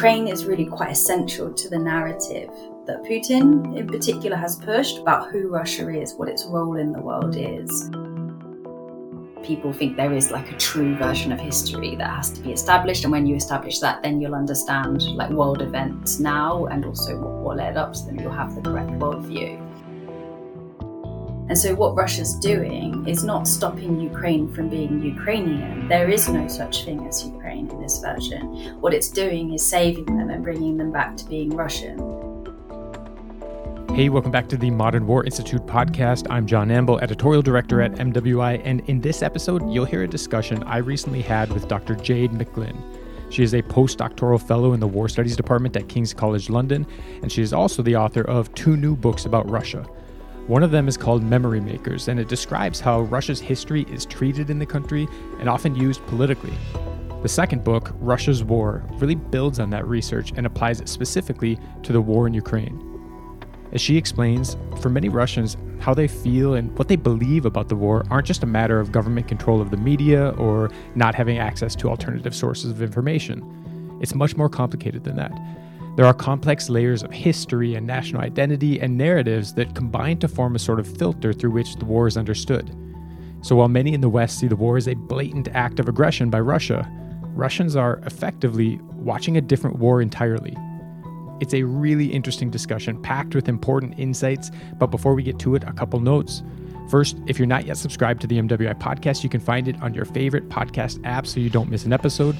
Ukraine is really quite essential to the narrative that Putin, in particular, has pushed about who Russia is, what its role in the world is. People think there is like a true version of history that has to be established, and when you establish that, then you'll understand like world events now and also what, what led up to them. You'll have the correct worldview. And so, what Russia's doing is not stopping Ukraine from being Ukrainian. There is no such thing as Ukraine in this version. What it's doing is saving them and bringing them back to being Russian. Hey, welcome back to the Modern War Institute podcast. I'm John Amble, editorial director at MWI, and in this episode, you'll hear a discussion I recently had with Dr. Jade McGlynn. She is a postdoctoral fellow in the War Studies Department at King's College London, and she is also the author of two new books about Russia. One of them is called Memory Makers, and it describes how Russia's history is treated in the country and often used politically. The second book, Russia's War, really builds on that research and applies it specifically to the war in Ukraine. As she explains, for many Russians, how they feel and what they believe about the war aren't just a matter of government control of the media or not having access to alternative sources of information. It's much more complicated than that. There are complex layers of history and national identity and narratives that combine to form a sort of filter through which the war is understood. So while many in the West see the war as a blatant act of aggression by Russia, Russians are effectively watching a different war entirely. It's a really interesting discussion, packed with important insights. But before we get to it, a couple notes. First, if you're not yet subscribed to the MWI podcast, you can find it on your favorite podcast app so you don't miss an episode.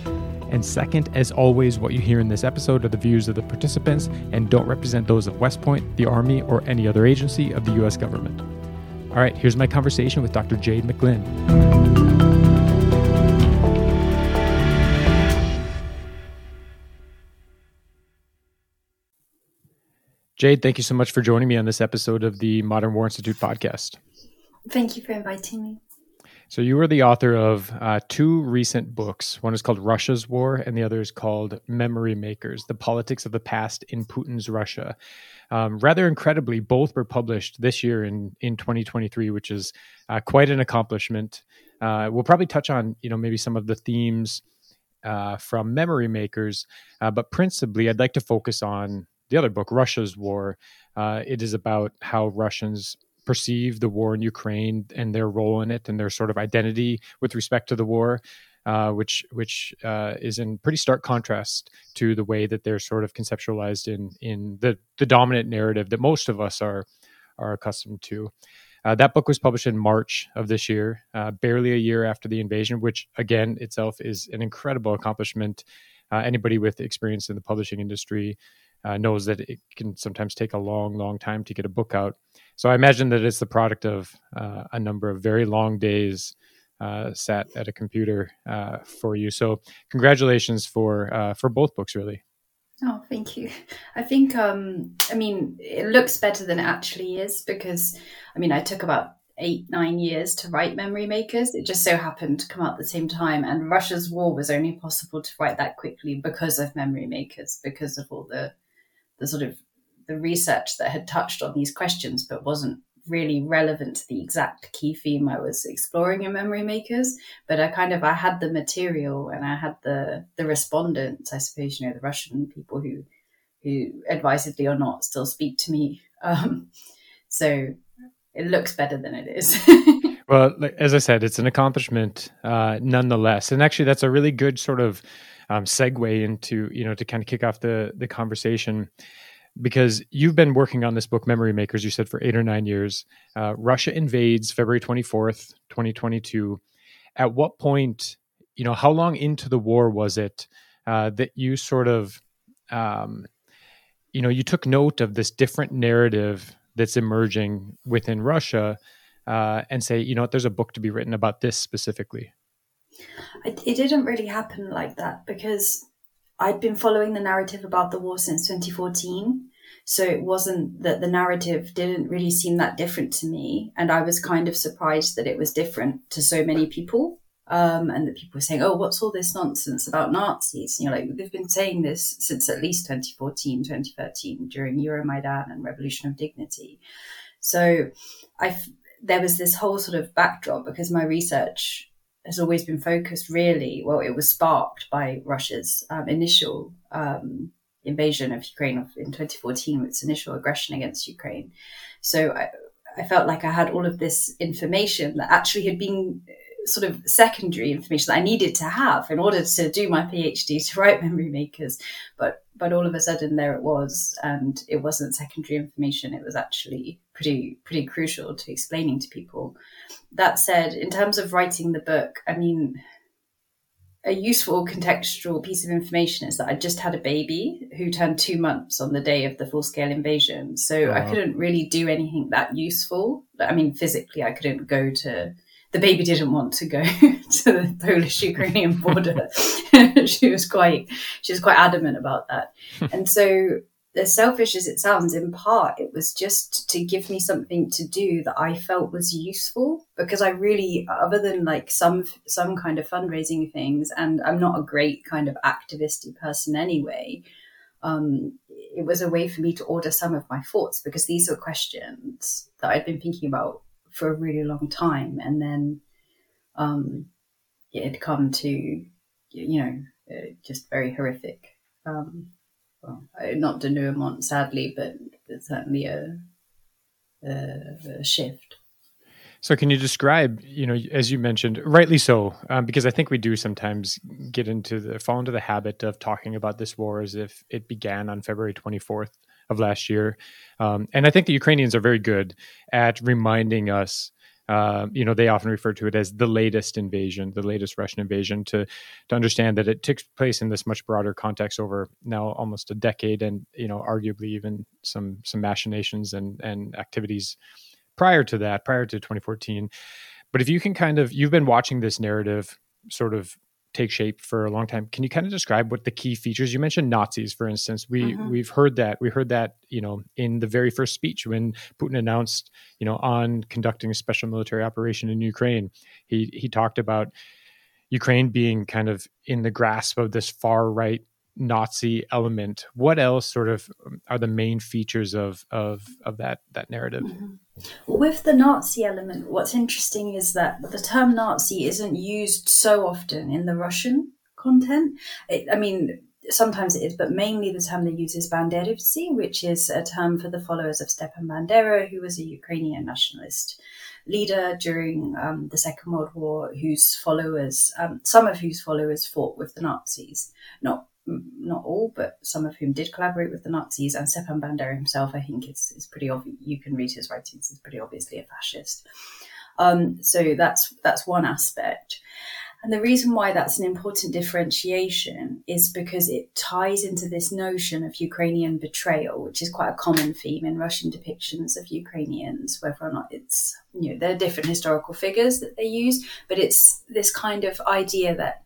And second, as always, what you hear in this episode are the views of the participants and don't represent those of West Point, the Army, or any other agency of the U.S. government. All right, here's my conversation with Dr. Jade McGlynn. Jade, thank you so much for joining me on this episode of the Modern War Institute podcast. Thank you for inviting me. So you were the author of uh, two recent books. One is called Russia's War, and the other is called Memory Makers: The Politics of the Past in Putin's Russia. Um, rather incredibly, both were published this year in in 2023, which is uh, quite an accomplishment. Uh, we'll probably touch on you know maybe some of the themes uh, from Memory Makers, uh, but principally, I'd like to focus on the other book, Russia's War. Uh, it is about how Russians perceive the war in Ukraine and their role in it and their sort of identity with respect to the war, uh, which which uh, is in pretty stark contrast to the way that they're sort of conceptualized in in the the dominant narrative that most of us are are accustomed to. Uh, that book was published in March of this year, uh, barely a year after the invasion, which again itself is an incredible accomplishment. Uh, anybody with experience in the publishing industry uh, knows that it can sometimes take a long, long time to get a book out. So I imagine that it's the product of uh, a number of very long days uh, sat at a computer uh, for you. So congratulations for uh, for both books, really. Oh, thank you. I think, um, I mean, it looks better than it actually is because, I mean, I took about eight, nine years to write Memory Makers. It just so happened to come out at the same time. And Russia's War was only possible to write that quickly because of Memory Makers, because of all the the sort of the research that had touched on these questions but wasn't really relevant to the exact key theme I was exploring in Memory Makers. But I kind of I had the material and I had the the respondents, I suppose, you know, the Russian people who who advisedly or not still speak to me. Um, so it looks better than it is. well, as I said, it's an accomplishment uh, nonetheless. And actually that's a really good sort of um, segue into you know to kind of kick off the the conversation. Because you've been working on this book memory makers you said for eight or nine years. Uh, russia invades february 24th 2022 at what point you know how long into the war was it uh, that you sort of um, you know you took note of this different narrative that's emerging within russia uh, and say you know there's a book to be written about this specifically it didn't really happen like that because I'd been following the narrative about the war since 2014. So it wasn't that the narrative didn't really seem that different to me. And I was kind of surprised that it was different to so many people. Um, and that people were saying, oh, what's all this nonsense about Nazis? You know, like they've been saying this since at least 2014, 2013 during Euromaidan and Revolution of Dignity. So I, there was this whole sort of backdrop because my research has always been focused really, well, it was sparked by Russia's um, initial um, invasion of Ukraine in 2014, its initial aggression against Ukraine. So I, I felt like I had all of this information that actually had been sort of secondary information that I needed to have in order to do my PhD to write Memory Makers. But but all of a sudden there it was, and it wasn't secondary information. It was actually pretty pretty crucial to explaining to people. That said, in terms of writing the book, I mean, a useful contextual piece of information is that I just had a baby who turned two months on the day of the full scale invasion. So oh. I couldn't really do anything that useful. I mean, physically, I couldn't go to. The baby didn't want to go to the Polish-Ukrainian border. she was quite, she was quite adamant about that, and so as selfish as it sounds, in part, it was just to give me something to do that I felt was useful because I really, other than like some some kind of fundraising things, and I'm not a great kind of activisty person anyway. Um, it was a way for me to order some of my thoughts because these were questions that I'd been thinking about for a really long time, and then um, it had come to, you know, uh, just very horrific. Um, well, not denouement, sadly, but certainly a, a, a, shift. So, can you describe, you know, as you mentioned, rightly so, um, because I think we do sometimes get into the fall into the habit of talking about this war as if it began on February 24th of last year, um, and I think the Ukrainians are very good at reminding us uh, you know, they often refer to it as the latest invasion, the latest Russian invasion, to to understand that it took place in this much broader context over now almost a decade, and you know, arguably even some some machinations and and activities prior to that, prior to 2014. But if you can kind of, you've been watching this narrative sort of take shape for a long time. Can you kind of describe what the key features? You mentioned Nazis, for instance. We mm-hmm. we've heard that we heard that you know in the very first speech when Putin announced you know on conducting a special military operation in Ukraine. He he talked about Ukraine being kind of in the grasp of this far right Nazi element. What else sort of um, are the main features of of of that that narrative? Mm-hmm. With the Nazi element, what's interesting is that the term Nazi isn't used so often in the Russian content. It, I mean, sometimes it is, but mainly the term they use is Banderovцы, which is a term for the followers of Stepan Bandera, who was a Ukrainian nationalist leader during um, the Second World War, whose followers, um, some of whose followers fought with the Nazis. Not not all, but some of whom did collaborate with the Nazis. And Stepan Bandera himself, I think, is, is pretty obvious. You can read his writings; he's pretty obviously a fascist. Um, so that's that's one aspect. And the reason why that's an important differentiation is because it ties into this notion of Ukrainian betrayal, which is quite a common theme in Russian depictions of Ukrainians, whether or not it's, you know, there are different historical figures that they use, but it's this kind of idea that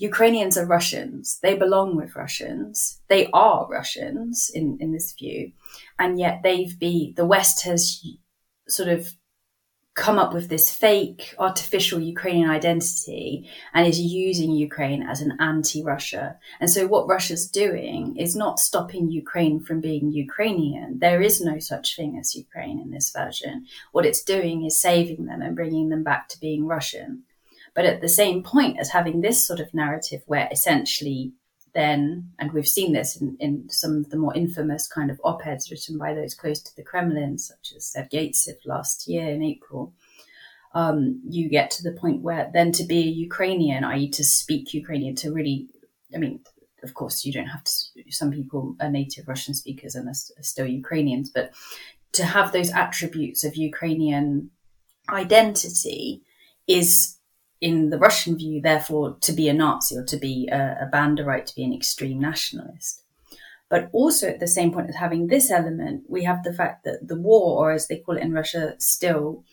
Ukrainians are Russians. They belong with Russians. They are Russians in, in this view. And yet they've been, the West has sort of come up with this fake artificial Ukrainian identity and is using Ukraine as an anti-Russia. And so what Russia's doing is not stopping Ukraine from being Ukrainian. There is no such thing as Ukraine in this version. What it's doing is saving them and bringing them back to being Russian. But at the same point as having this sort of narrative where essentially then, and we've seen this in, in some of the more infamous kind of op-eds written by those close to the Kremlin, such as Sergeytsev last year in April, um, you get to the point where then to be a Ukrainian, i.e. to speak Ukrainian, to really, I mean, of course, you don't have to, some people are native Russian speakers and are, are still Ukrainians, but to have those attributes of Ukrainian identity is in the Russian view, therefore, to be a Nazi or to be a, a Banderite, to be an extreme nationalist. But also at the same point as having this element, we have the fact that the war, or as they call it in Russia still,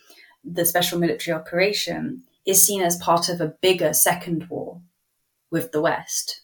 the special military operation, is seen as part of a bigger second war with the West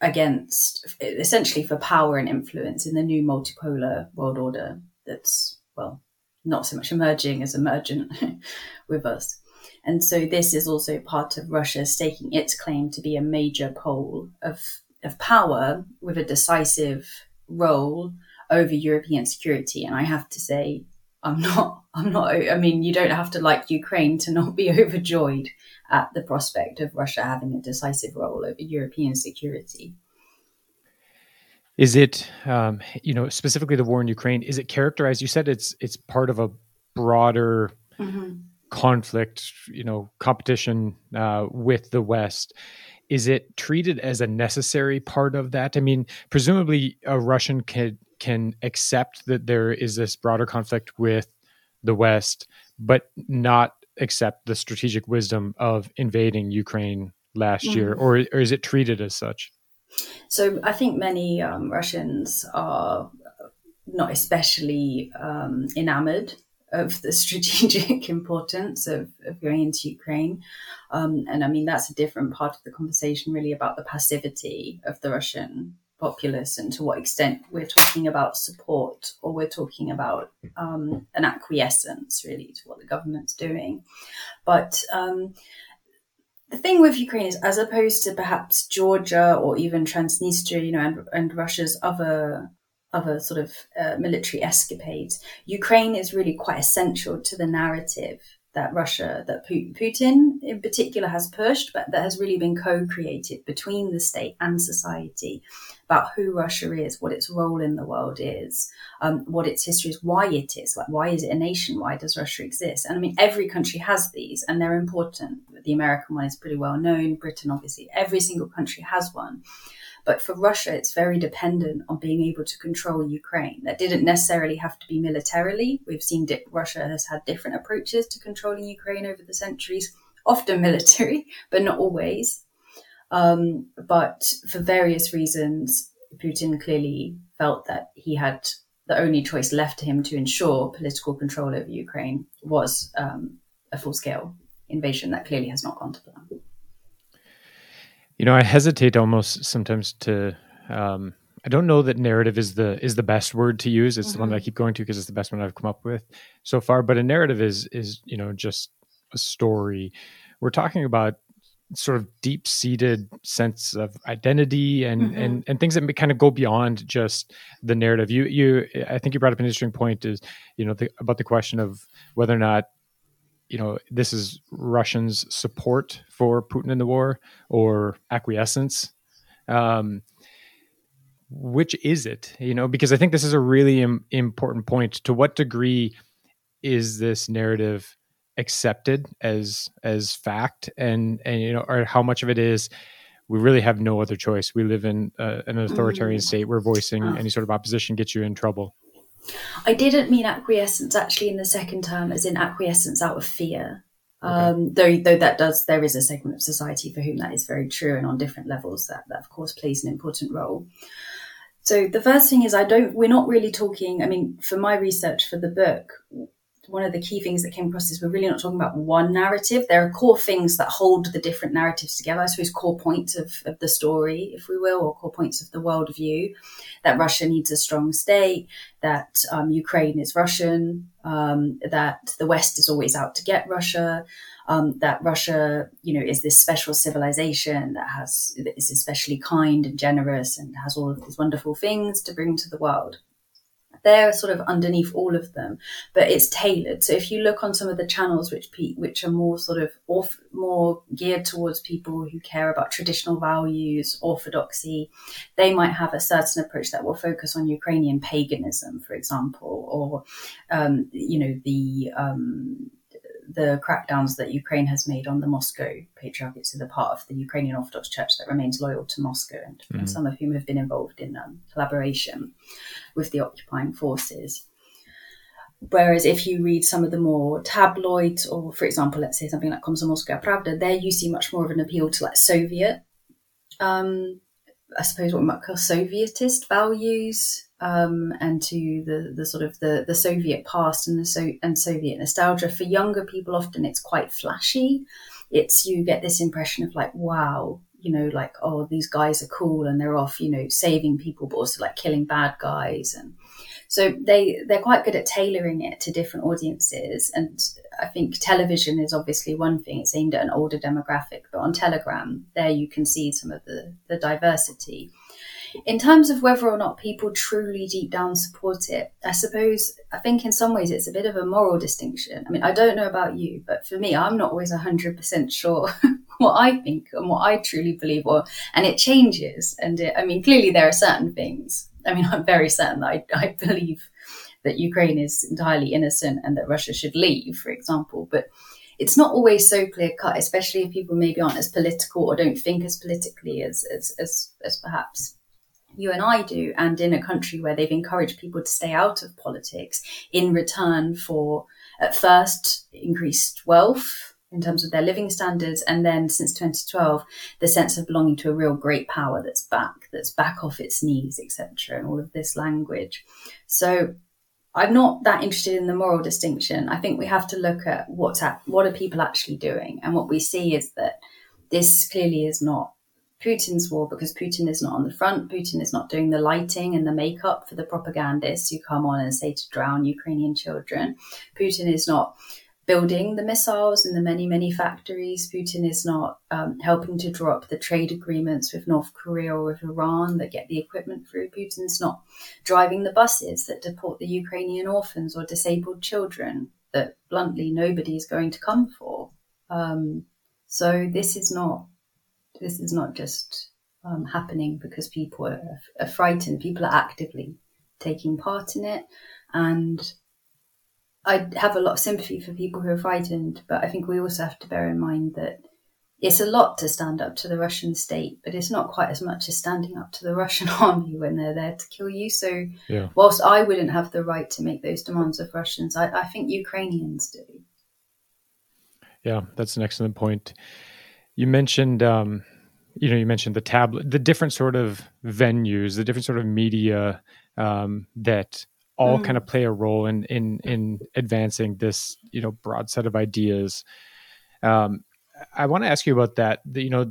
against essentially for power and influence in the new multipolar world order that's, well, not so much emerging as emergent with us. And so this is also part of Russia staking its claim to be a major pole of, of power with a decisive role over European security. And I have to say, I'm not, I'm not, I mean, you don't have to like Ukraine to not be overjoyed at the prospect of Russia having a decisive role over European security. Is it, um, you know, specifically the war in Ukraine? Is it characterized? You said it's it's part of a broader. Conflict, you know, competition uh, with the West. Is it treated as a necessary part of that? I mean, presumably a Russian can can accept that there is this broader conflict with the West, but not accept the strategic wisdom of invading Ukraine last mm. year, or, or is it treated as such? So I think many um, Russians are not especially um, enamored of the strategic importance of, of going into Ukraine. Um, and I mean, that's a different part of the conversation, really, about the passivity of the Russian populace and to what extent we're talking about support or we're talking about um, an acquiescence, really, to what the government's doing. But um, the thing with Ukraine is, as opposed to perhaps Georgia or even Transnistria, you know, and, and Russia's other other sort of uh, military escapades, Ukraine is really quite essential to the narrative that Russia, that Putin in particular has pushed, but that has really been co-created between the state and society about who Russia is, what its role in the world is, um, what its history is, why it is, like why is it a nation, why does Russia exist? And I mean, every country has these, and they're important. The American one is pretty well known. Britain, obviously, every single country has one. But for Russia, it's very dependent on being able to control Ukraine. That didn't necessarily have to be militarily. We've seen Russia has had different approaches to controlling Ukraine over the centuries, often military, but not always. Um, but for various reasons, Putin clearly felt that he had the only choice left to him to ensure political control over Ukraine was um, a full scale invasion that clearly has not gone to plan. You know, I hesitate almost sometimes to. Um, I don't know that narrative is the is the best word to use. It's mm-hmm. the one that I mm-hmm. keep going to because it's the best one I've come up with so far. But a narrative is is you know just a story. We're talking about sort of deep seated sense of identity and mm-hmm. and and things that kind of go beyond just the narrative. You you I think you brought up an interesting point is you know the, about the question of whether or not you know this is Russians' support for Putin in the war or acquiescence. Um, which is it? You know, because I think this is a really Im- important point. To what degree is this narrative accepted as as fact, and and you know, or how much of it is we really have no other choice. We live in uh, an authoritarian mm. state where voicing any sort of opposition gets you in trouble. I didn't mean acquiescence actually in the second term, as in acquiescence out of fear. Okay. Um, though, though that does, there is a segment of society for whom that is very true, and on different levels, that that of course plays an important role. So the first thing is, I don't. We're not really talking. I mean, for my research for the book, one of the key things that came across is we're really not talking about one narrative. There are core things that hold the different narratives together. I suppose core points of, of the story, if we will, or core points of the worldview. That Russia needs a strong state, that um, Ukraine is Russian, um, that the West is always out to get Russia, um, that Russia, you know, is this special civilization that has that is especially kind and generous and has all of these wonderful things to bring to the world they're sort of underneath all of them, but it's tailored. So if you look on some of the channels which which are more sort of off, more geared towards people who care about traditional values, orthodoxy, they might have a certain approach that will focus on Ukrainian paganism, for example, or um, you know the um, the crackdowns that Ukraine has made on the Moscow Patriarchate, so the part of the Ukrainian Orthodox Church that remains loyal to Moscow, and, mm-hmm. and some of whom have been involved in um, collaboration with the occupying forces. Whereas if you read some of the more tabloids, or for example, let's say something like Komsomolskaya Pravda, there you see much more of an appeal to like Soviet, um, I suppose what we might call Sovietist values, um, and to the the sort of the the Soviet past and the so and Soviet nostalgia. For younger people, often it's quite flashy. It's you get this impression of like, wow, you know, like oh, these guys are cool and they're off, you know, saving people, but also like killing bad guys and. So they they're quite good at tailoring it to different audiences, and I think television is obviously one thing. It's aimed at an older demographic, but on Telegram, there you can see some of the the diversity in terms of whether or not people truly deep down support it, I suppose, I think in some ways it's a bit of a moral distinction. I mean, I don't know about you, but for me, I'm not always 100% sure what I think and what I truly believe, or, and it changes. And it, I mean, clearly there are certain things. I mean, I'm very certain that I, I believe that Ukraine is entirely innocent and that Russia should leave, for example. But it's not always so clear cut, especially if people maybe aren't as political or don't think as politically as, as, as, as perhaps you and I do, and in a country where they've encouraged people to stay out of politics in return for, at first, increased wealth in terms of their living standards, and then since 2012, the sense of belonging to a real great power that's back, that's back off its knees, etc., and all of this language. So I'm not that interested in the moral distinction. I think we have to look at what's at, what are people actually doing, and what we see is that this clearly is not Putin's war because Putin is not on the front. Putin is not doing the lighting and the makeup for the propagandists who come on and say to drown Ukrainian children. Putin is not building the missiles in the many, many factories. Putin is not um, helping to draw up the trade agreements with North Korea or with Iran that get the equipment through. Putin's not driving the buses that deport the Ukrainian orphans or disabled children that bluntly nobody is going to come for. Um, so this is not this is not just um, happening because people are, are frightened. People are actively taking part in it, and I have a lot of sympathy for people who are frightened, but I think we also have to bear in mind that it's a lot to stand up to the Russian state, but it's not quite as much as standing up to the Russian army when they're there to kill you. So, yeah. whilst I wouldn't have the right to make those demands of Russians, I, I think Ukrainians do. Yeah, that's an excellent point. You mentioned, um, you know, you mentioned the tablet, the different sort of venues, the different sort of media um, that all mm. kind of play a role in in in advancing this you know broad set of ideas. Um, I want to ask you about that. The, you know,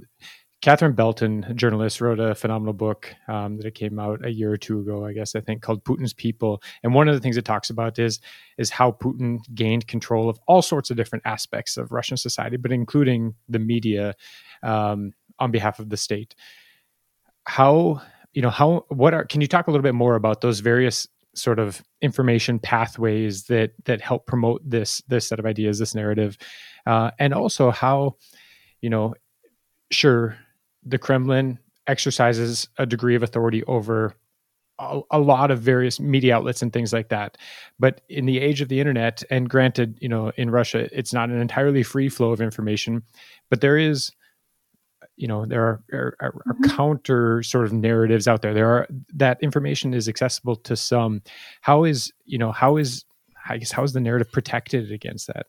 Catherine Belton, a journalist, wrote a phenomenal book um, that it came out a year or two ago, I guess I think, called Putin's People. And one of the things it talks about is is how Putin gained control of all sorts of different aspects of Russian society, but including the media um, on behalf of the state. How you know how what are can you talk a little bit more about those various sort of information pathways that that help promote this this set of ideas, this narrative, uh, and also how you know, sure, the Kremlin exercises a degree of authority over a, a, lot of various media outlets and things like that. But in the age of the internet, and granted, you know, in Russia, it's not an entirely free flow of information, but there is you know there are, are, are mm-hmm. counter sort of narratives out there. There are that information is accessible to some. How is you know how is i guess how is the narrative protected against that?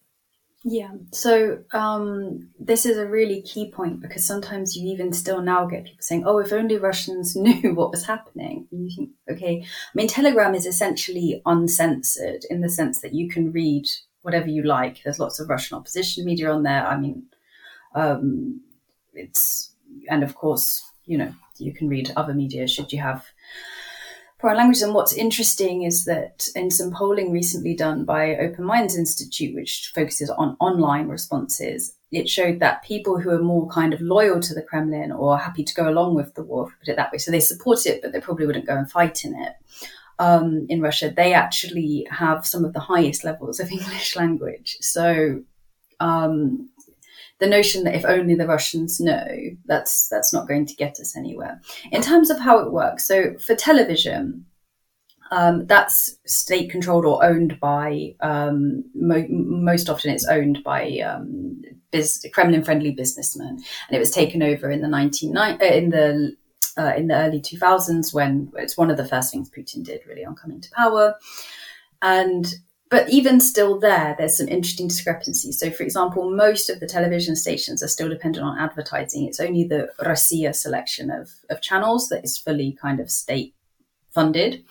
Yeah. So um, this is a really key point because sometimes you even still now get people saying oh if only russians knew what was happening. You think okay. I mean telegram is essentially uncensored in the sense that you can read whatever you like. There's lots of russian opposition media on there. I mean um, it's and of course you know you can read other media should you have foreign languages. And what's interesting is that in some polling recently done by Open Minds Institute, which focuses on online responses, it showed that people who are more kind of loyal to the Kremlin or happy to go along with the war, put it that way, so they support it, but they probably wouldn't go and fight in it. Um, in Russia, they actually have some of the highest levels of English language. So um, the notion that if only the Russians know, that's that's not going to get us anywhere. In terms of how it works, so for television, um, that's state controlled or owned by um, mo- most often it's owned by um, biz- Kremlin friendly businessmen, and it was taken over in the nineteen uh, in the uh, in the early two thousands when it's one of the first things Putin did really on coming to power, and but even still there, there's some interesting discrepancies. So, for example, most of the television stations are still dependent on advertising. It's only the Rossiya selection of, of channels that is fully kind of state funded.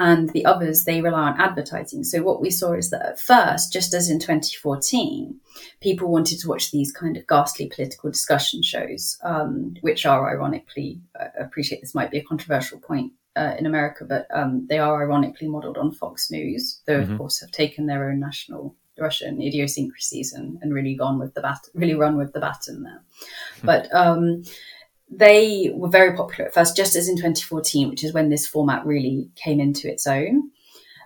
And the others, they rely on advertising. So what we saw is that at first, just as in 2014, people wanted to watch these kind of ghastly political discussion shows, um, which are ironically, I appreciate this might be a controversial point uh, in America, but um, they are ironically modeled on Fox News, though mm-hmm. of course have taken their own national Russian idiosyncrasies and, and really gone with the bat, really run with the baton there. Mm-hmm. But um, they were very popular at first, just as in 2014, which is when this format really came into its own.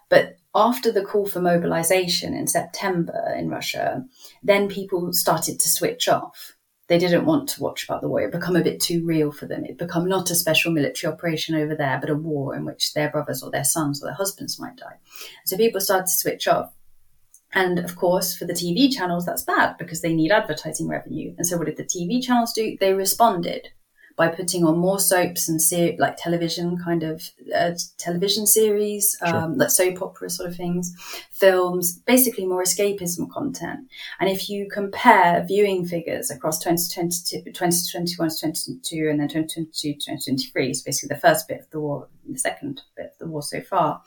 But after the call for mobilization in September in Russia, then people started to switch off. They didn't want to watch about the war. It become a bit too real for them. It become not a special military operation over there, but a war in which their brothers or their sons or their husbands might die. So people started to switch off. And of course, for the TV channels, that's bad because they need advertising revenue. And so what did the TV channels do? They responded by putting on more soaps and ser- like television kind of uh, television series, sure. Um, like soap opera sort of things, films, basically more escapism content. And if you compare viewing figures across 2020, 2021 to 2022 and then 2022 to 2023, so basically the first bit of the war, the second bit of the war so far,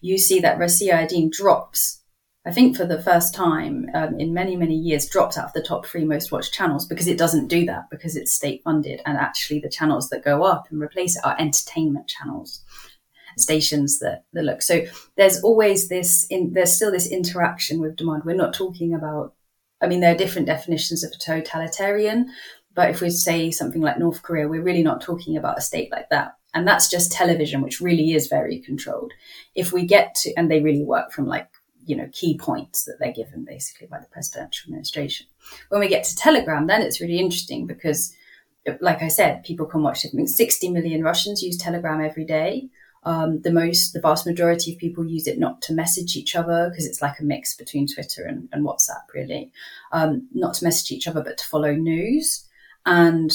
you see that Rossiya Odin drops I think for the first time um, in many, many years, dropped out of the top three most watched channels because it doesn't do that because it's state funded. And actually, the channels that go up and replace it are entertainment channels, stations that, that look. So there's always this, in, there's still this interaction with demand. We're not talking about, I mean, there are different definitions of a totalitarian, but if we say something like North Korea, we're really not talking about a state like that. And that's just television, which really is very controlled. If we get to, and they really work from like you know, key points that they're given basically by the presidential administration. When we get to Telegram, then it's really interesting because, like I said, people can watch it. I mean, 60 million Russians use Telegram every day. Um, the most, the vast majority of people use it not to message each other because it's like a mix between Twitter and, and WhatsApp, really. Um, not to message each other, but to follow news. And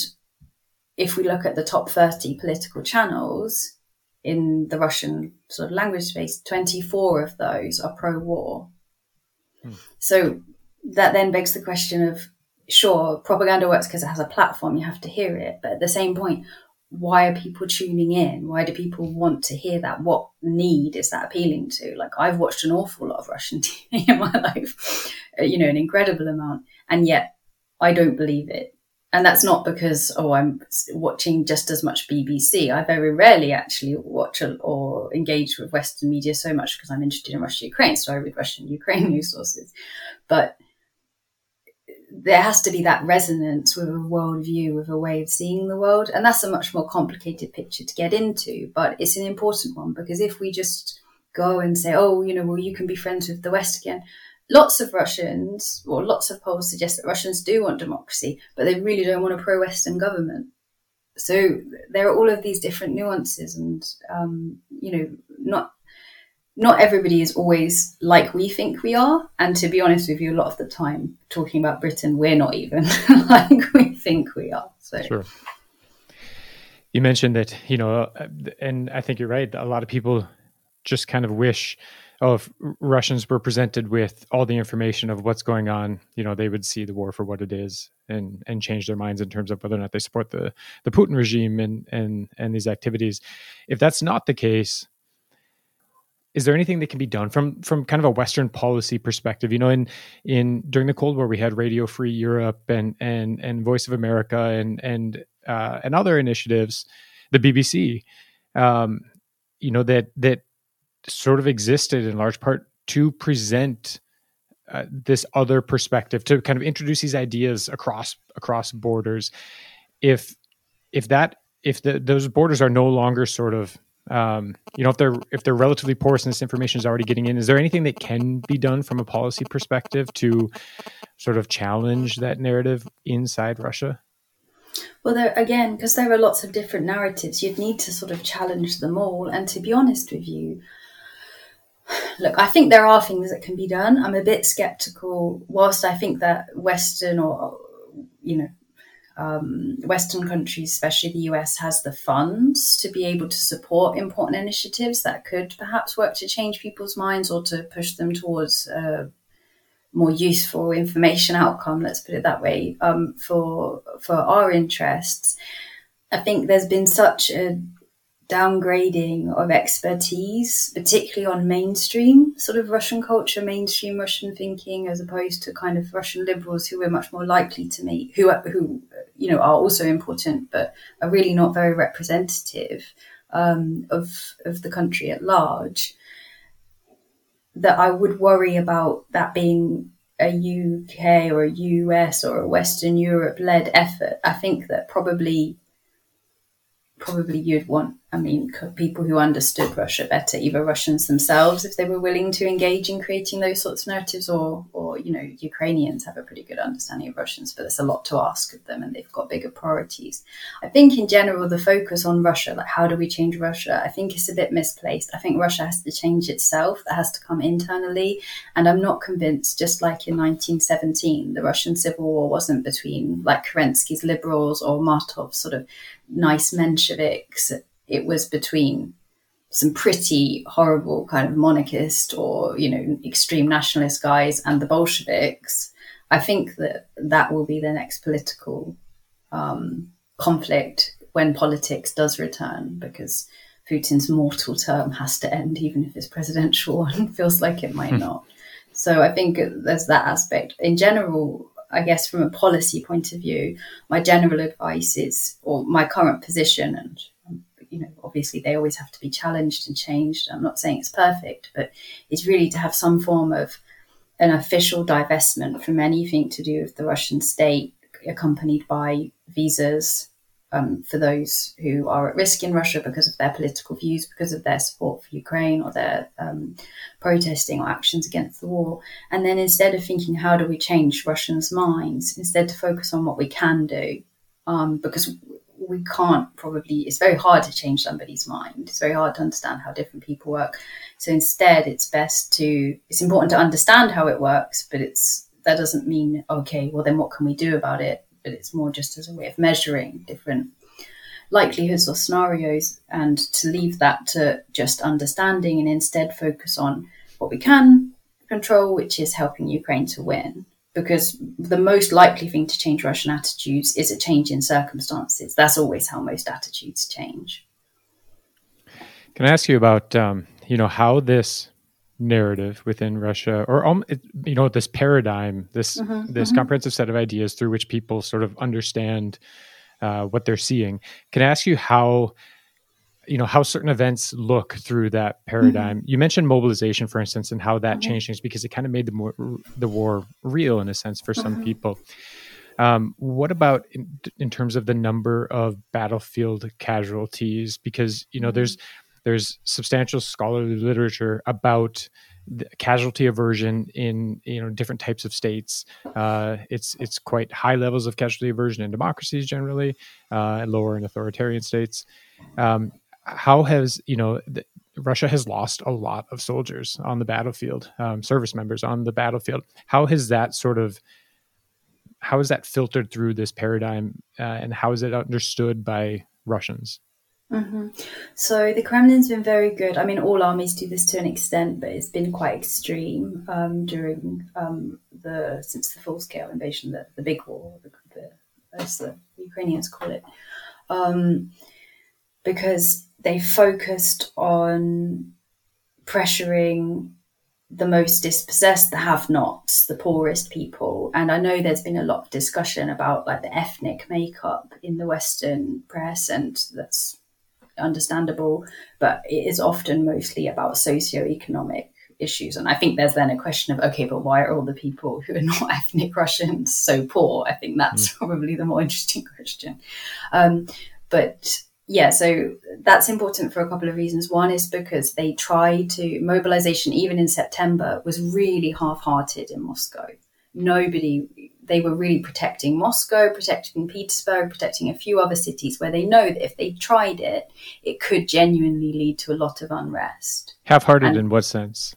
if we look at the top 30 political channels, in the Russian sort of language space, 24 of those are pro war. Hmm. So that then begs the question of sure, propaganda works because it has a platform, you have to hear it. But at the same point, why are people tuning in? Why do people want to hear that? What need is that appealing to? Like, I've watched an awful lot of Russian TV in my life, you know, an incredible amount. And yet I don't believe it and that's not because oh i'm watching just as much bbc i very rarely actually watch or engage with western media so much because i'm interested in russia ukraine. So i read russian ukraine news sources. But there has to be that resonance with a worldview with a way of seeing the world. And that's a much more complicated picture to get into but it's an important one because if we just go and say oh you know well you can be friends with the west again lots of Russians, or lots of polls suggest that Russians do want democracy, but they really don't want a pro Western government. So there are all of these different nuances, and um, you know, not not everybody is always like we think we are. And to be honest with you, a lot of the time, talking about Britain, we're not even like we think we are. So. Sure. You mentioned that, you know, and I think you're right. A lot of people just kind of wish oh, if Russians were presented with all the information of what's going on, you know, they would see the war for what it is and and change their minds in terms of whether or not they support the the Putin regime and and and these activities. If that's not the case, is there anything that can be done from from kind of a Western policy perspective? You know, in in during the Cold War, we had Radio Free Europe and and and Voice of America and and uh, and other initiatives, the BBC. Um, you know that that sort of existed in large part to present uh, this other perspective to kind of introduce these ideas across across borders. If if that if the, those borders are no longer sort of um, you know if they're if they're relatively porous and this information is already getting in is there anything that can be done from a policy perspective to sort of challenge that narrative inside russia? Well there again because there are lots of different narratives you'd need to sort of challenge them all. And to be honest with you look, I think there are things that can be done. I'm a bit skeptical, whilst I think that Western or, you know, um, Western countries, especially the US, has the funds to be able to support important initiatives that could perhaps work to change people's minds or to push them towards a more useful information outcome. Let's put it that way. Um, for for our interests, I think there's been such a downgrading of expertise, particularly on mainstream sort of Russian culture, mainstream Russian thinking, as opposed to kind of Russian liberals who we're much more likely to meet, who are, who you know are also important, but are really not very representative um, of of the country at large. That I would worry about that being a UK or a US or a Western Europe led effort. I think that probably probably you'd want, I mean, people who understood Russia better, either Russians themselves, if they were willing to engage in creating those sorts of narratives, or, or you know, Ukrainians have a pretty good understanding of Russians, but there's a lot to ask of them, and they've got bigger priorities. I think, in general, the focus on Russia, like how do we change Russia, I think is a bit misplaced. I think Russia has to change itself. That has to come internally, and I'm not convinced. Just like in 1917, the Russian Civil War wasn't between like Kerensky's liberals or Martov's sort of nice Mensheviks. It was between some pretty horrible kind of monarchist or you know extreme nationalist guys and the Bolsheviks. I think that that will be the next political um, conflict when politics does return because Putin's mortal term has to end, even if his presidential one feels like it might hmm. not. So I think there's that aspect. In general, I guess from a policy point of view, my general advice is, or my current position, and you know, obviously they always have to be challenged and changed. I'm not saying it's perfect, but it's really to have some form of an official divestment from anything to do with the Russian state, accompanied by visas um, for those who are at risk in Russia because of their political views, because of their support for Ukraine or their um, protesting or actions against the war. And then instead of thinking, how do we change Russians' minds, instead to focus on what we can do, um, because we can't probably, it's very hard to change somebody's mind. It's very hard to understand how different people work. So instead, it's best to, it's important to understand how it works, but it's, that doesn't mean, okay, well, then what can we do about it? but it's more just as a way of measuring different likelihoods or scenarios and to leave that to just understanding and instead focus on what we can control, which is helping Ukraine to win. Because the most likely thing to change Russian attitudes is a change in circumstances. That's always how most attitudes change. Can I ask you about, um, you know, how this narrative within Russia, or um, you know, this paradigm, this mm-hmm, this mm-hmm. comprehensive set of ideas through which people sort of understand uh, what they're seeing. Can I ask you how? You know how certain events look through that paradigm. Mm-hmm. You mentioned mobilization, for instance, and how that mm-hmm. changed things because it kind of made the more, the war real in a sense for some mm-hmm. people. Um, what about in, in, terms of the number of battlefield casualties? Because you know there's there's substantial scholarly literature about casualty aversion in you know different types of states. Uh, it's it's quite high levels of casualty aversion in democracies generally, uh, and lower in authoritarian states. Um, how has you know the, Russia has lost a lot of soldiers on the battlefield, um, service members on the battlefield. How has that sort of how is that filtered through this paradigm, uh, and how is it understood by Russians? Mm-hmm. So the Kremlin's been very good. I mean, all armies do this to an extent, but it's been quite extreme um, during um, the since the full scale invasion, the, the big war, the, the, as the Ukrainians call it, um, because they focused on pressuring the most dispossessed, the have-nots, the poorest people. And I know there's been a lot of discussion about like the ethnic makeup in the Western press, and that's understandable, but it is often mostly about socio-economic issues. And I think there's then a question of okay, but why are all the people who are not ethnic Russians so poor? I think that's mm. probably the more interesting question. Um, but yeah, so that's important for a couple of reasons. One is because they tried to mobilization even in September was really half-hearted in Moscow. Nobody they were really protecting Moscow, protecting Petersburg, protecting a few other cities where they know that if they tried it, it could genuinely lead to a lot of unrest. Half hearted in what sense?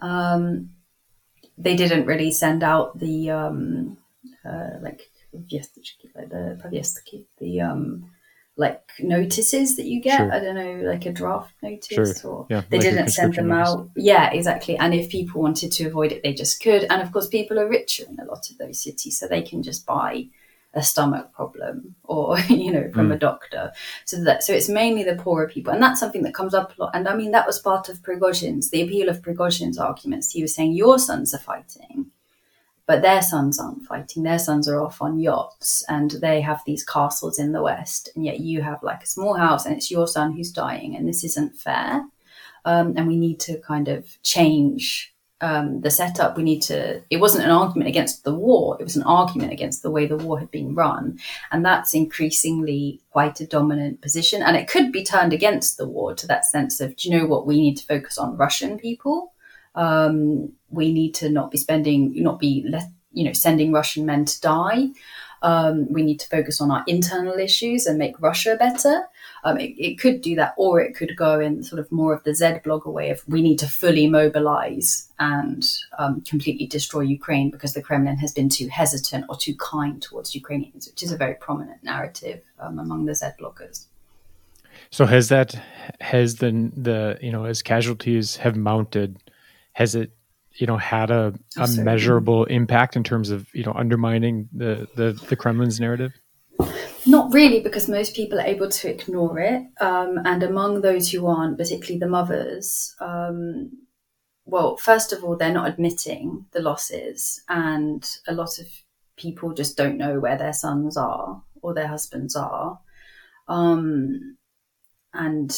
Um, they didn't really send out the um, uh, like the the um, like notices that you get. Sure. I don't know, like a draft notice, sure. or yeah, they like didn't send them notice. out. Yeah, exactly. And if people wanted to avoid it, they just could. And of course, people are richer in a lot of those cities, so they can just buy a stomach problem or you know from mm. a doctor so that so it's mainly the poorer people and that's something that comes up a lot and i mean that was part of prigozhin's the appeal of prigozhin's arguments he was saying your sons are fighting but their sons aren't fighting. Their sons are off on yachts and they have these castles in the West. And yet you have like a small house and it's your son who's dying. And this isn't fair. Um, and we need to kind of change um, the setup. We need to. It wasn't an argument against the war. It was an argument against the way the war had been run, and that's increasingly quite a dominant position. And it could be turned against the war to that sense of, do you know what? We need to focus on Russian people. Um, we need to not be spending, not be, you know, sending Russian men to die. Um, we need to focus on our internal issues and make Russia better. Um, it, it, could do that, or it could go in sort of more of the Z blogger way of we need to fully mobilize and um, completely destroy Ukraine because the Kremlin has been too hesitant or too kind towards Ukrainians, which is a very prominent narrative um, among the Z bloggers. So has that has the the you know as casualties have mounted, has it you know had a, a measurable impact in terms of you know undermining the, the the Kremlin's narrative? Not really, because most people are able to ignore it. Um, and among those who aren't, particularly the mothers, um, well, first of all, they're not admitting the losses, and a lot of people just don't know where their sons are or their husbands are. Um, and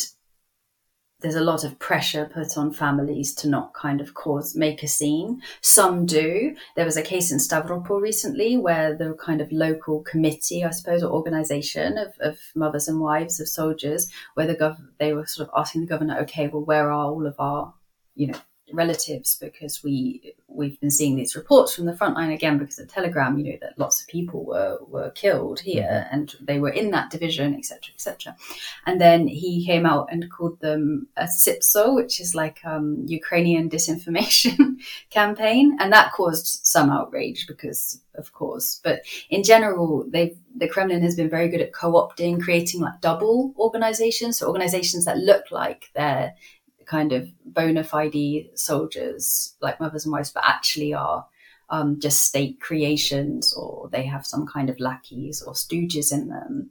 there's a lot of pressure put on families to not kind of cause make a scene. Some do. There was a case in Stavropol recently where the kind of local committee, I suppose, or organization of, of mothers and wives of soldiers, where the gov- they were sort of asking the governor, okay, well, where are all of our, you know, relatives because we we've been seeing these reports from the front line again because of Telegram, you know, that lots of people were were killed here mm-hmm. and they were in that division, etc., etc. And then he came out and called them a SIPSO, which is like um, Ukrainian disinformation campaign, and that caused some outrage because, of course. But in general, they the Kremlin has been very good at co-opting, creating like double organizations, so organizations that look like they're kind of bona fide soldiers like mothers and wives, but actually are um, just state creations or they have some kind of lackeys or stooges in them.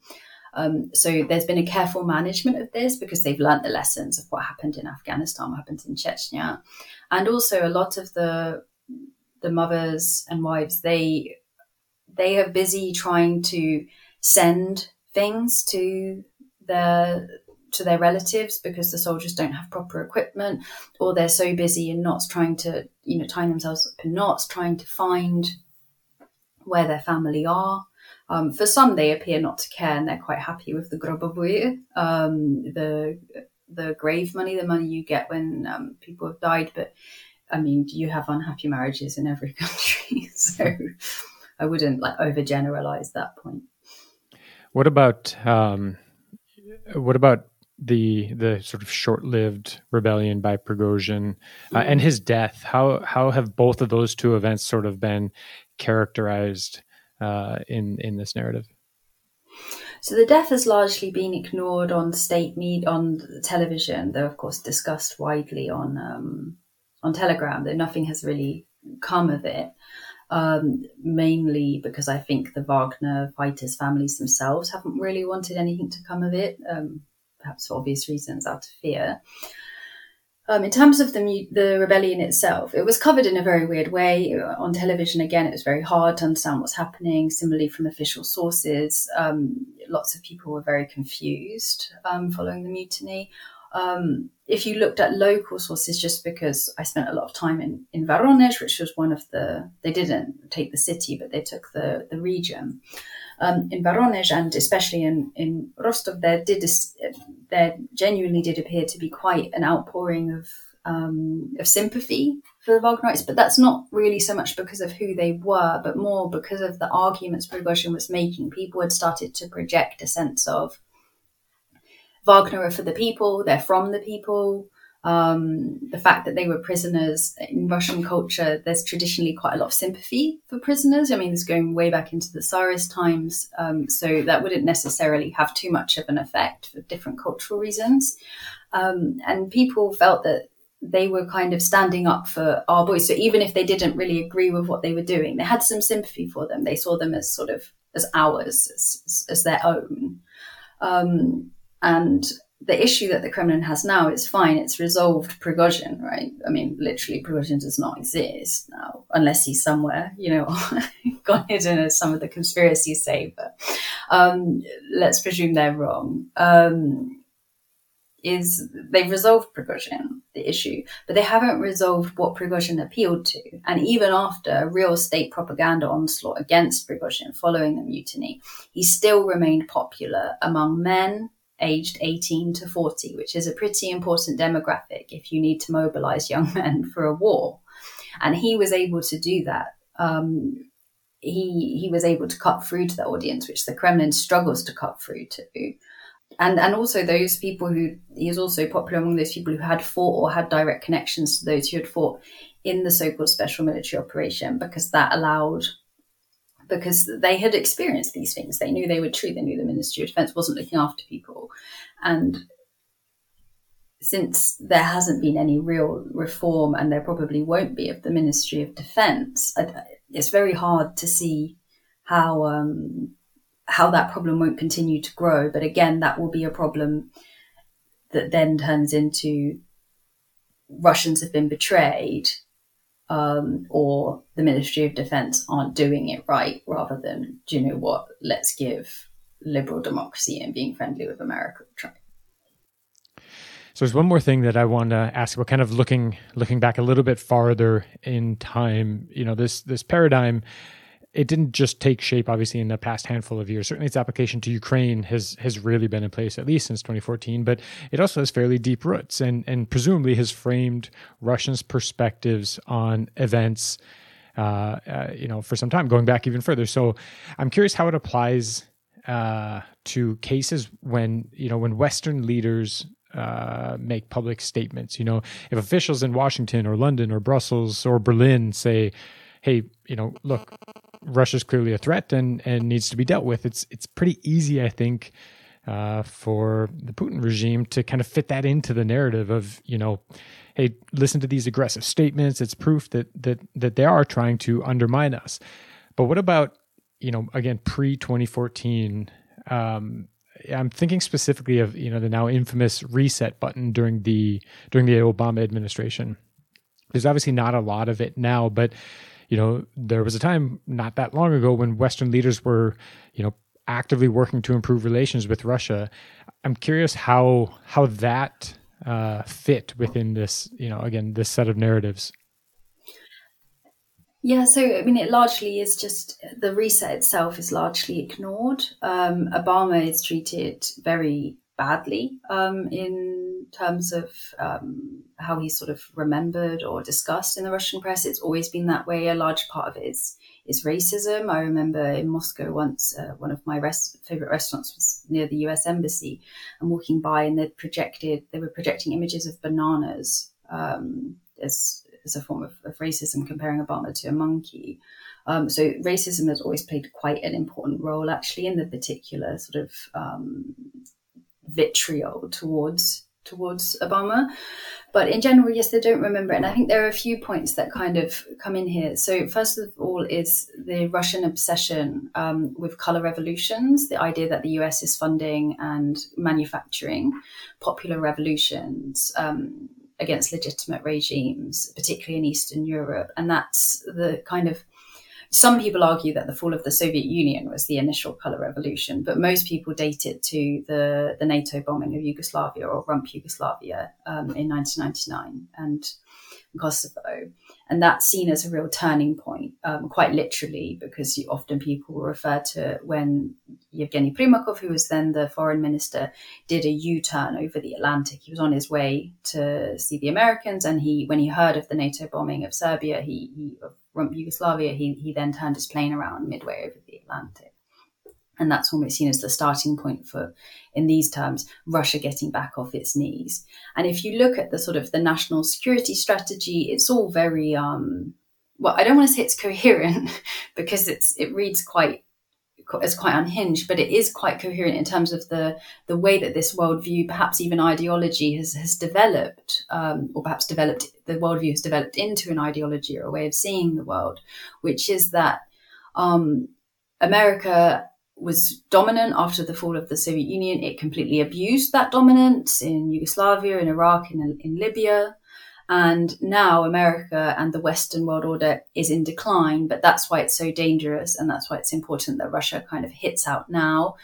Um, so there's been a careful management of this because they've learnt the lessons of what happened in Afghanistan, what happened in Chechnya, and also a lot of the the mothers and wives they they are busy trying to send things to their to their relatives because the soldiers don't have proper equipment or they're so busy in knots trying to you know tying themselves up in knots trying to find where their family are. Um, for some they appear not to care and they're quite happy with the grobovuy um, the the grave money the money you get when um, people have died. But i mean you have unhappy marriages in every country so i wouldn't like overgeneralize that point. What about um, what about the the sort of short-lived rebellion by Prigozhin uh, and his death. How how have both of those two events sort of been characterized uh, in in this narrative? So the death has largely been ignored on state media on television, though of course discussed widely on um, on Telegram. Though nothing has really come of it. Um, mainly because I think the Wagner fighters' families themselves haven't really wanted anything to come of it. Um, perhaps for obvious reasons, out of fear. Um, in terms of the the rebellion itself, it was covered in a very weird way on television. Again, it was very hard to understand what's happening. Similarly, from official sources, um, lots of people were very confused um, following the mutiny. Um, if you looked at local sources, just because I spent a lot of time in in Voronezh, which was one of the they didn't take the city, but they took the the region um, in Voronezh and especially in, in Rostov, there did there genuinely did appear to be quite an outpouring of um, of sympathy for the Wagnerites, but that's not really so much because of who they were, but more because of the arguments Prigozhin was making. People had started to project a sense of Wagner are for the people, they're from the people, um, the fact that they were prisoners in Russian culture, there's traditionally quite a lot of sympathy for prisoners. I mean, it's going way back into the Tsarist times, um, so that wouldn't necessarily have too much of an effect for different cultural reasons. Um, and people felt that they were kind of standing up for our boys. So even if they didn't really agree with what they were doing, they had some sympathy for them. They saw them as sort of as ours, as, as their own. Um, and the issue that the Kremlin has now is fine. It's resolved Prigozhin, right? I mean, literally, Prigozhin does not exist now, unless he's somewhere, you know, gone hidden, as some of the conspiracies say. But um, let's presume they're wrong. Um, is they've resolved Prigozhin, the issue, but they haven't resolved what Prigozhin appealed to. And even after a real state propaganda onslaught against Prigozhin following the mutiny, he still remained popular among men aged 18 to 40, which is a pretty important demographic if you need to mobilize young men for a war. And he was able to do that. Um, he he was able to cut through to the audience, which the Kremlin struggles to cut through to and and also those people who he is also popular among those people who had fought or had direct connections to those who had fought in the so-called special military operation because that allowed because they had experienced these things. They knew they were true they knew the ministry of defense wasn't looking after people. And since there hasn't been any real reform and there probably won't be of the ministry of defense it's very hard to see how um, how that problem won't continue to grow. But again, that will be a problem that then turns into Russians have been betrayed, um, or the Ministry of Defense aren't doing it right, rather than, do you know what, let's give liberal democracy and being friendly with America a try. So there's one more thing that I want to ask about, kind of looking looking back a little bit farther in time. You know, this this paradigm it didn't just take shape obviously in the past handful of years. Certainly its application to ukraine has has really been in place at least since 2014 but it also has fairly deep roots and and presumably has framed russians perspectives on events uh, uh, you know for some time going back even further. So i'm curious how it applies uh, to cases when you know when western leaders uh, make public statements. You know if officials in washington or london or brussels or berlin say hey you know look Russia's clearly a threat and and needs to be dealt with. It's it's pretty easy, I think, uh, for the Putin regime to kind of fit that into the narrative of you know, hey, listen to these aggressive statements. It's proof that that that they are trying to undermine us. But what about you know again pre 2014? Um, I'm thinking specifically of you know the now infamous reset button during the during the Obama administration. There's obviously not a lot of it now, but you know, there was a time not that long ago when Western leaders were, you know, actively working to improve relations with Russia. I'm curious how how that uh, fit within this, you know, again, this set of narratives. Yeah, so I mean, it largely is just the reset itself is largely ignored. Um, Obama is treated very badly um, in terms of um, how he's sort of remembered or discussed in the Russian press. It's always been that way. A large part of it is is racism. I remember in Moscow once, uh, one of my rest- favorite restaurants was near the U.S. embassy, and walking by, and they projected they were projecting images of bananas um, as as a form of, of, racism, comparing Obama to a monkey. Um, so racism has always played quite an important role, actually, in the particular sort of um, vitriol towards towards Obama. But in general, yes, they don't remember. And I think there are a few points that kind of come in here. So, first of all, is the Russian obsession um, with color revolutions, the idea that the US is funding and manufacturing popular revolutions. Um, against legitimate regimes, particularly in Eastern Europe. And that's the kind of some people argue that the fall of the Soviet Union was the initial color revolution, but most people date it to the, the NATO bombing of Yugoslavia or Rump Yugoslavia um, in 1999 and Kosovo. And that's seen as a real turning point, um, quite literally, because you, often people refer to when Yevgeny Primakov, who was then the foreign minister, did a U-turn over the Atlantic. He was on his way to see the Americans, and he, when he heard of the NATO bombing of Serbia, he, he rump Yugoslavia, he, he then turned his plane around midway over the Atlantic. And that's almost seen as the starting point for, in these terms, Russia getting back off its knees. And if you look at the sort of the national security strategy, it's all very, um, well, I don't want to say it's coherent because it's it reads quite as quite unhinged, but it is quite coherent in terms of the the way that this worldview, perhaps even ideology, has has developed, um, or perhaps developed the worldview has developed into an ideology or a way of seeing the world, which is that um, America was dominant after the fall of the Soviet Union. It completely abused that dominance in Yugoslavia, in Iraq, in, in Libya. And now America and the Western world order is in decline, but that's why it's so dangerous. And that's why it's important that Russia kind of hits out now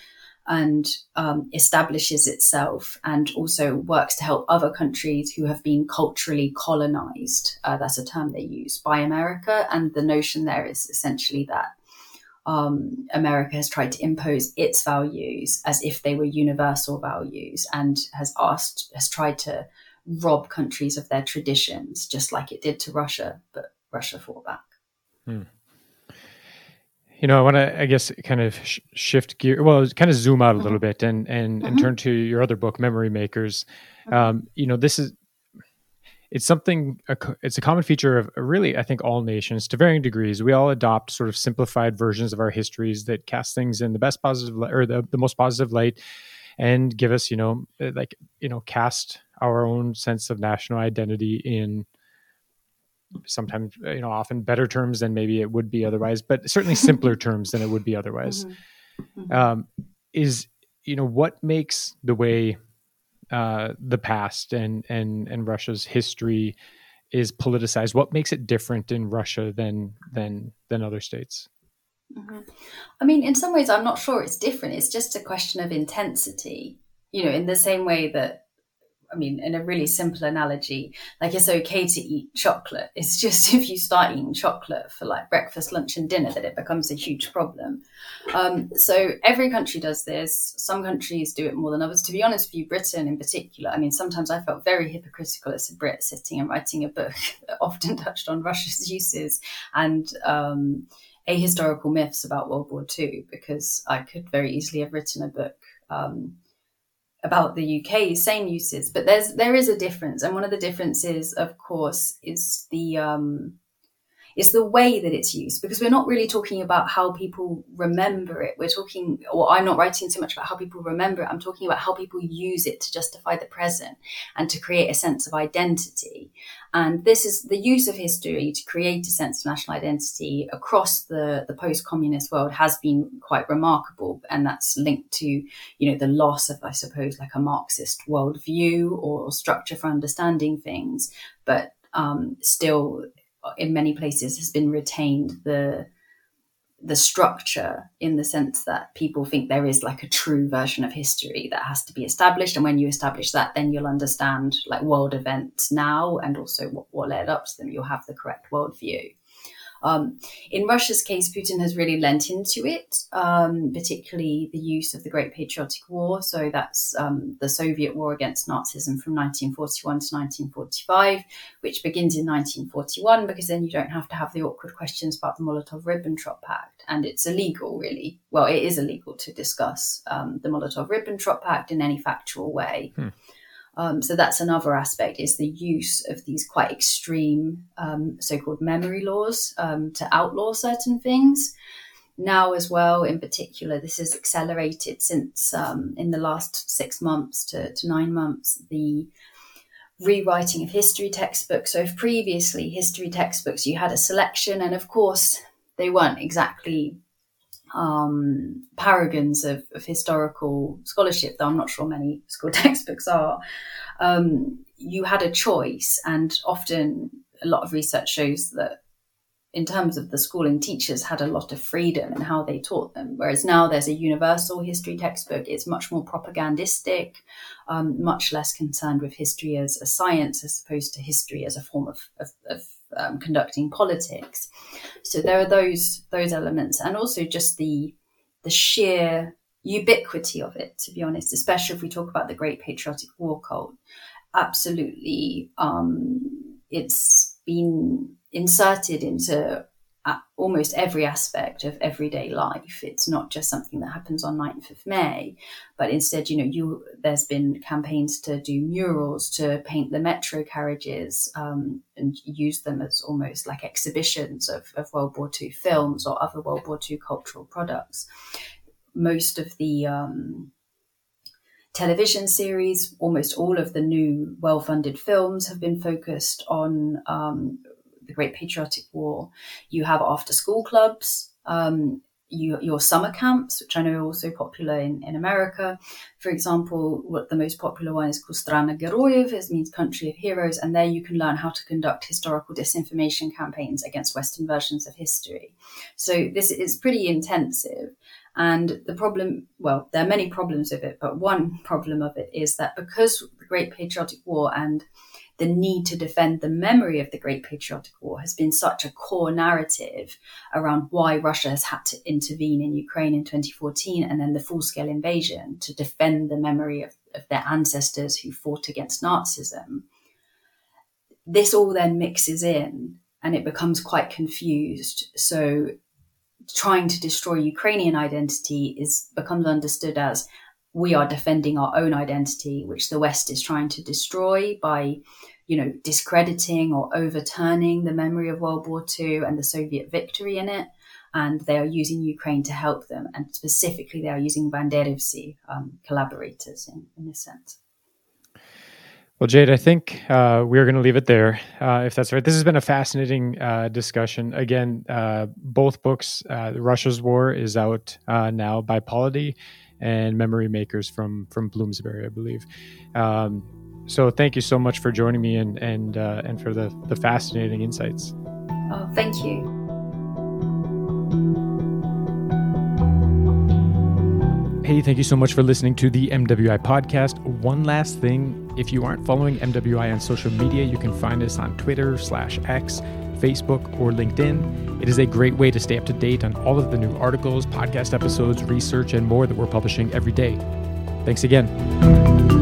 and um, establishes itself and also works to help other countries who have been culturally colonized. Uh, that's a term they use by America. And the notion there is essentially that um, America has tried to impose its values as if they were universal values and has asked, has tried to rob countries of their traditions, just like it did to Russia, but Russia fought back. Hmm. You know, I want to, I guess, kind of sh- shift gear. Well, kind of zoom out a little mm-hmm. bit and and, mm-hmm. and turn to your other book, Memory Makers. Mm-hmm. Um, you know, this is it's something it's a common feature of really i think all nations to varying degrees we all adopt sort of simplified versions of our histories that cast things in the best positive or the, the most positive light and give us you know uh, like you know cast our own sense of national identity in sometimes uh, you know often better terms than maybe it would be otherwise but certainly simpler terms than it would be otherwise mm-hmm. Mm-hmm. Um, is you know what makes the way uh, the past and and and Russia's history is politicized. What makes it different in Russia than than than other states? Mm-hmm. I mean, in some ways, I'm not sure it's different. It's just a question of intensity. You know, in the same way that I mean, in a really simple analogy, like it's okay to eat chocolate. It's just if you start eating chocolate for like breakfast, lunch, and dinner that it becomes a huge problem. Um, so every country does this. Some countries do it more than others. To be honest with you, Britain in particular, I mean, sometimes I felt very hypocritical as a Brit sitting and writing a book that often touched on Russia's uses and um, ahistorical myths about World War II because I could very easily have written a book. Um, about the UK, same uses, but there's there is a difference, and one of the differences, of course, is the um, is the way that it's used because we're not really talking about how people remember it. We're talking, or I'm not writing so much about how people remember it. I'm talking about how people use it to justify the present and to create a sense of identity. And this is the use of history to create a sense of national identity across the, the post-communist world has been quite remarkable. And that's linked to, you know, the loss of, I suppose, like a Marxist worldview or structure for understanding things. But um, still in many places has been retained the the structure in the sense that people think there is like a true version of history that has to be established. And when you establish that then you'll understand like world events now and also what, what led up to them. You'll have the correct worldview um, in Russia's case, Putin has really lent into it, um, particularly the use of the Great Patriotic War. So that's um, the Soviet war against Nazism from 1941 to 1945, which begins in 1941 because then you don't have to have the awkward questions about the Molotov Ribbentrop Pact. And it's illegal, really. Well, it is illegal to discuss um, the Molotov Ribbentrop Pact in any factual way. Hmm. Um, so that's another aspect is the use of these quite extreme um, so-called memory laws um, to outlaw certain things. Now, as well, in particular, this has accelerated since um, in the last six months to, to nine months the rewriting of history textbooks. So, if previously history textbooks you had a selection, and of course they weren't exactly um, paragons of, of, historical scholarship, though I'm not sure many school textbooks are, um, you had a choice. And often a lot of research shows that in terms of the schooling, teachers had a lot of freedom in how they taught them. Whereas now there's a universal history textbook, it's much more propagandistic, um, much less concerned with history as a science as opposed to history as a form of, of, of um, conducting politics. So there are those those elements, and also just the the sheer ubiquity of it. To be honest, especially if we talk about the Great Patriotic War cult, absolutely, um, it's been inserted into almost every aspect of everyday life. It's not just something that happens on 9th of May, but instead, you know, you there's been campaigns to do murals to paint the metro carriages um, and use them as almost like exhibitions of, of World War II films or other World War II cultural products. Most of the um, television series, almost all of the new well funded films have been focused on um, the Great Patriotic War. You have after school clubs, um, you, your summer camps, which I know are also popular in, in America. For example, what the most popular one is called Strana Geroyev, it means country of heroes, and there you can learn how to conduct historical disinformation campaigns against Western versions of history. So this is pretty intensive. And the problem, well, there are many problems with it, but one problem of it is that because the Great Patriotic War and the need to defend the memory of the Great Patriotic War has been such a core narrative around why Russia has had to intervene in Ukraine in 2014 and then the full scale invasion to defend the memory of, of their ancestors who fought against Nazism. This all then mixes in and it becomes quite confused. So trying to destroy Ukrainian identity is becomes understood as we are defending our own identity, which the West is trying to destroy by, you know, discrediting or overturning the memory of World War II and the Soviet victory in it. And they are using Ukraine to help them. And specifically, they are using Banderovtsy um, collaborators in, in this sense. Well, Jade, I think uh, we're going to leave it there, uh, if that's right. This has been a fascinating uh, discussion. Again, uh, both books, uh, Russia's War is out uh, now by Polity, and Memory Makers from from Bloomsbury, I believe. Um, so, thank you so much for joining me and and and for the the fascinating insights. Oh, thank you. Hey, thank you so much for listening to the MWI podcast. One last thing if you aren't following MWI on social media, you can find us on Twitter slash X, Facebook, or LinkedIn. It is a great way to stay up to date on all of the new articles, podcast episodes, research, and more that we're publishing every day. Thanks again.